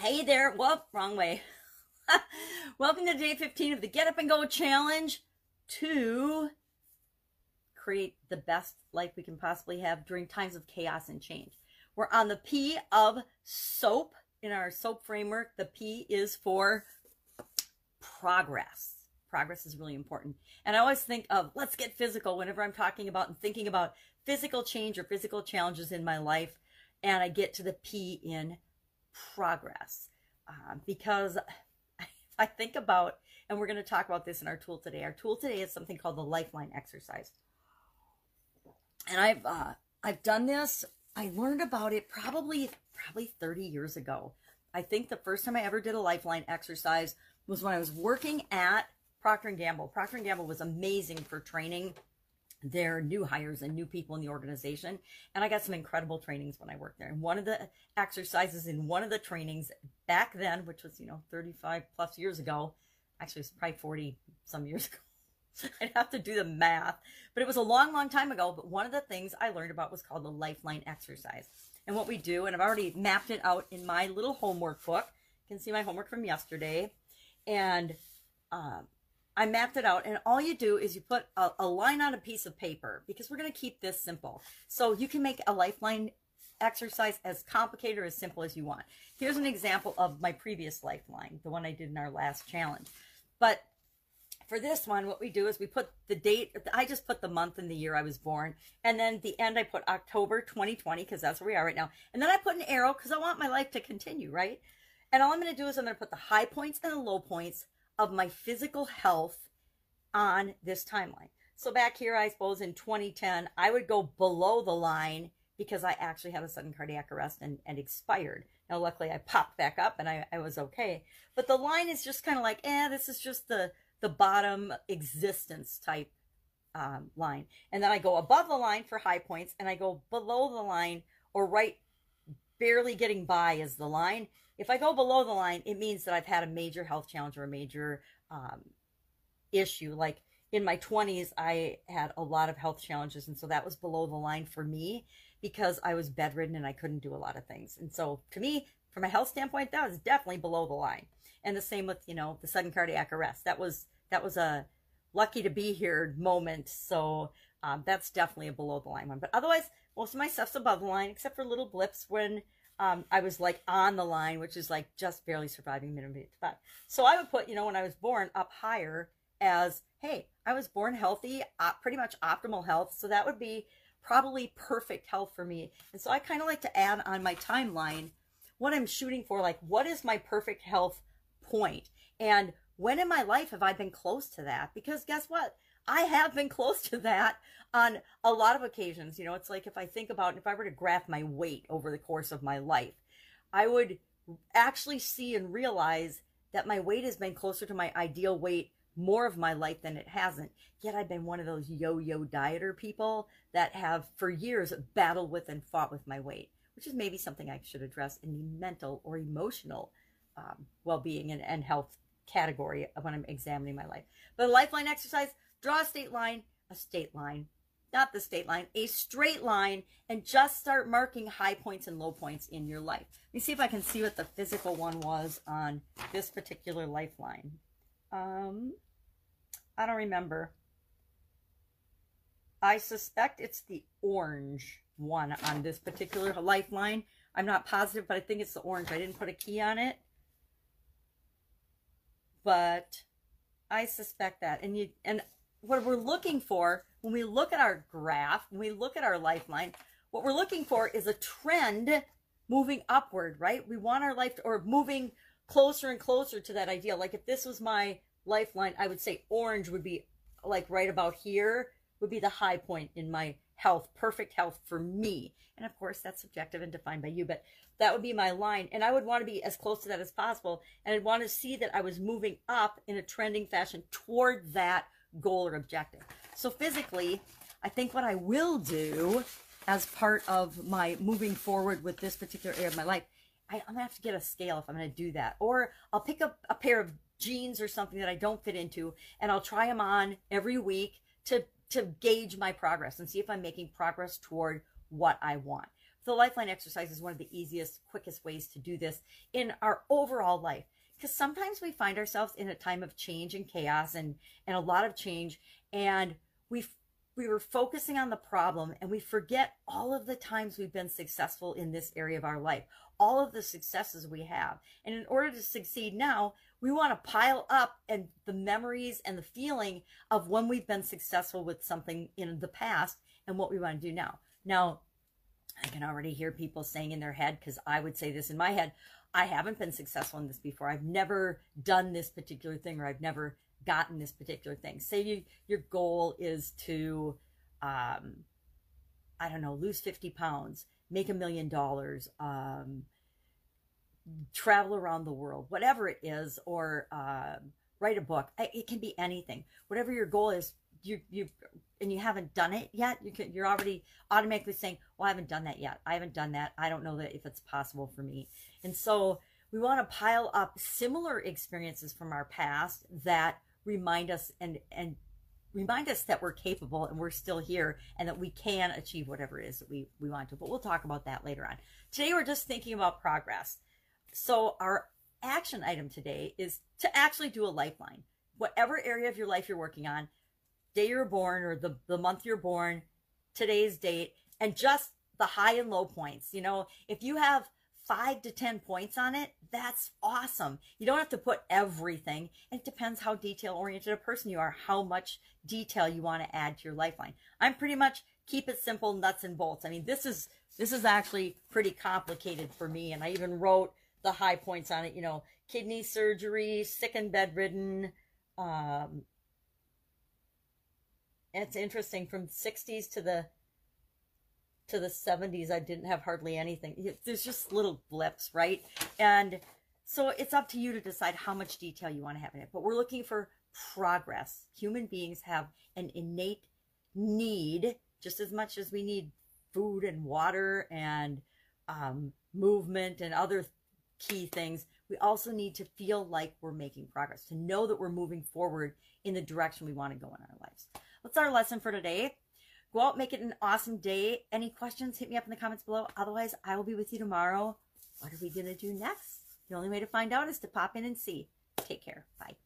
Hey there. Whoop, wrong way. Welcome to day 15 of the Get Up and Go Challenge to create the best life we can possibly have during times of chaos and change. We're on the P of soap in our soap framework. The P is for progress. Progress is really important. And I always think of let's get physical whenever I'm talking about and thinking about physical change or physical challenges in my life. And I get to the P in progress uh, because I think about, and we're going to talk about this in our tool today. Our tool today is something called the Lifeline exercise, and I've uh, I've done this. I learned about it probably probably 30 years ago. I think the first time I ever did a Lifeline exercise was when I was working at Procter and Gamble. Procter and Gamble was amazing for training their new hires and new people in the organization. And I got some incredible trainings when I worked there. And one of the exercises in one of the trainings back then, which was, you know, 35 plus years ago, actually it's probably 40 some years ago. I'd have to do the math, but it was a long, long time ago. But one of the things I learned about was called the lifeline exercise. And what we do, and I've already mapped it out in my little homework book. You can see my homework from yesterday. And um, I mapped it out, and all you do is you put a, a line on a piece of paper because we're going to keep this simple. So you can make a lifeline exercise as complicated or as simple as you want. Here's an example of my previous lifeline, the one I did in our last challenge. But for this one, what we do is we put the date, I just put the month and the year I was born. And then the end, I put October 2020, because that's where we are right now. And then I put an arrow because I want my life to continue, right? And all I'm going to do is I'm going to put the high points and the low points of my physical health on this timeline. So back here, I suppose in 2010, I would go below the line because I actually had a sudden cardiac arrest and, and expired. Now, luckily, I popped back up and I, I was okay. But the line is just kind of like, eh, this is just the, the bottom existence type um, line. And then I go above the line for high points and I go below the line or right barely getting by is the line. If I go below the line, it means that I've had a major health challenge or a major um, issue. Like in my 20s, I had a lot of health challenges. And so that was below the line for me because I was bedridden and I couldn't do a lot of things. And so to me, from a health standpoint, that was definitely below the line. And the same with, you know, the sudden cardiac arrest. That was, that was a lucky to be here moment. So um, that's definitely a below the line one. But otherwise, most of my stuff's above the line, except for little blips when um, I was like on the line, which is like just barely surviving minimum five. So I would put, you know, when I was born up higher as, hey, I was born healthy, uh, pretty much optimal health. So that would be probably perfect health for me. And so I kind of like to add on my timeline what I'm shooting for, like what is my perfect health point? And when in my life have I been close to that? Because guess what? I have been close to that on a lot of occasions. You know, it's like if I think about if I were to graph my weight over the course of my life, I would actually see and realize that my weight has been closer to my ideal weight more of my life than it hasn't. Yet I've been one of those yo-yo dieter people that have for years battled with and fought with my weight, which is maybe something I should address in the mental or emotional um, well-being and, and health category of when I'm examining my life. But a lifeline exercise, draw a state line, a state line, not the state line, a straight line, and just start marking high points and low points in your life. Let me see if I can see what the physical one was on this particular lifeline. Um, I don't remember. I suspect it's the orange one on this particular lifeline. I'm not positive, but I think it's the orange. I didn't put a key on it. But I suspect that. And you and what we're looking for when we look at our graph, when we look at our lifeline, what we're looking for is a trend moving upward, right? We want our life to, or moving closer and closer to that ideal. Like if this was my lifeline, I would say orange would be like right about here would be the high point in my health, perfect health for me. And of course, that's subjective and defined by you, but that would be my line. And I would want to be as close to that as possible. And I'd want to see that I was moving up in a trending fashion toward that goal or objective. So physically, I think what I will do as part of my moving forward with this particular area of my life, I, am gonna have to get a scale if I'm gonna do that. Or I'll pick up a pair of jeans or something that I don't fit into and I'll try them on every week to to gauge my progress and see if I'm making progress toward what I want. The lifeline exercise is one of the easiest, quickest ways to do this in our overall life. Because sometimes we find ourselves in a time of change and chaos and, and a lot of change, and we we were focusing on the problem and we forget all of the times we've been successful in this area of our life, all of the successes we have. And in order to succeed now, we want to pile up and the memories and the feeling of when we've been successful with something in the past and what we want to do now. Now, I can already hear people saying in their head, because I would say this in my head, I haven't been successful in this before. I've never done this particular thing or I've never gotten this particular thing. Say you, your goal is to, um, I don't know, lose 50 pounds, make a million dollars, um, travel around the world, whatever it is, or uh, write a book. It can be anything. Whatever your goal is, you you and you haven't done it yet. You can you're already automatically saying, "Well, I haven't done that yet. I haven't done that. I don't know that if it's possible for me." And so we want to pile up similar experiences from our past that remind us and and remind us that we're capable and we're still here and that we can achieve whatever it is that we, we want to. But we'll talk about that later on. Today we're just thinking about progress. So our action item today is to actually do a lifeline. Whatever area of your life you're working on, day you're born or the, the month you're born, today's date, and just the high and low points. You know, if you have five to 10 points on it, that's awesome. You don't have to put everything. It depends how detail oriented a person you are, how much detail you want to add to your lifeline. I'm pretty much keep it simple, nuts and bolts. I mean, this is, this is actually pretty complicated for me. And I even wrote the high points on it, you know, kidney surgery, sick and bedridden. Um, it's interesting from 60s to the to the 70s, I didn't have hardly anything. There's just little blips, right? And so it's up to you to decide how much detail you want to have in it. But we're looking for progress. Human beings have an innate need, just as much as we need food and water and um, movement and other key things. We also need to feel like we're making progress, to know that we're moving forward in the direction we want to go in our lives. What's our lesson for today? Go out, make it an awesome day. Any questions, hit me up in the comments below. Otherwise, I will be with you tomorrow. What are we going to do next? The only way to find out is to pop in and see. Take care. Bye.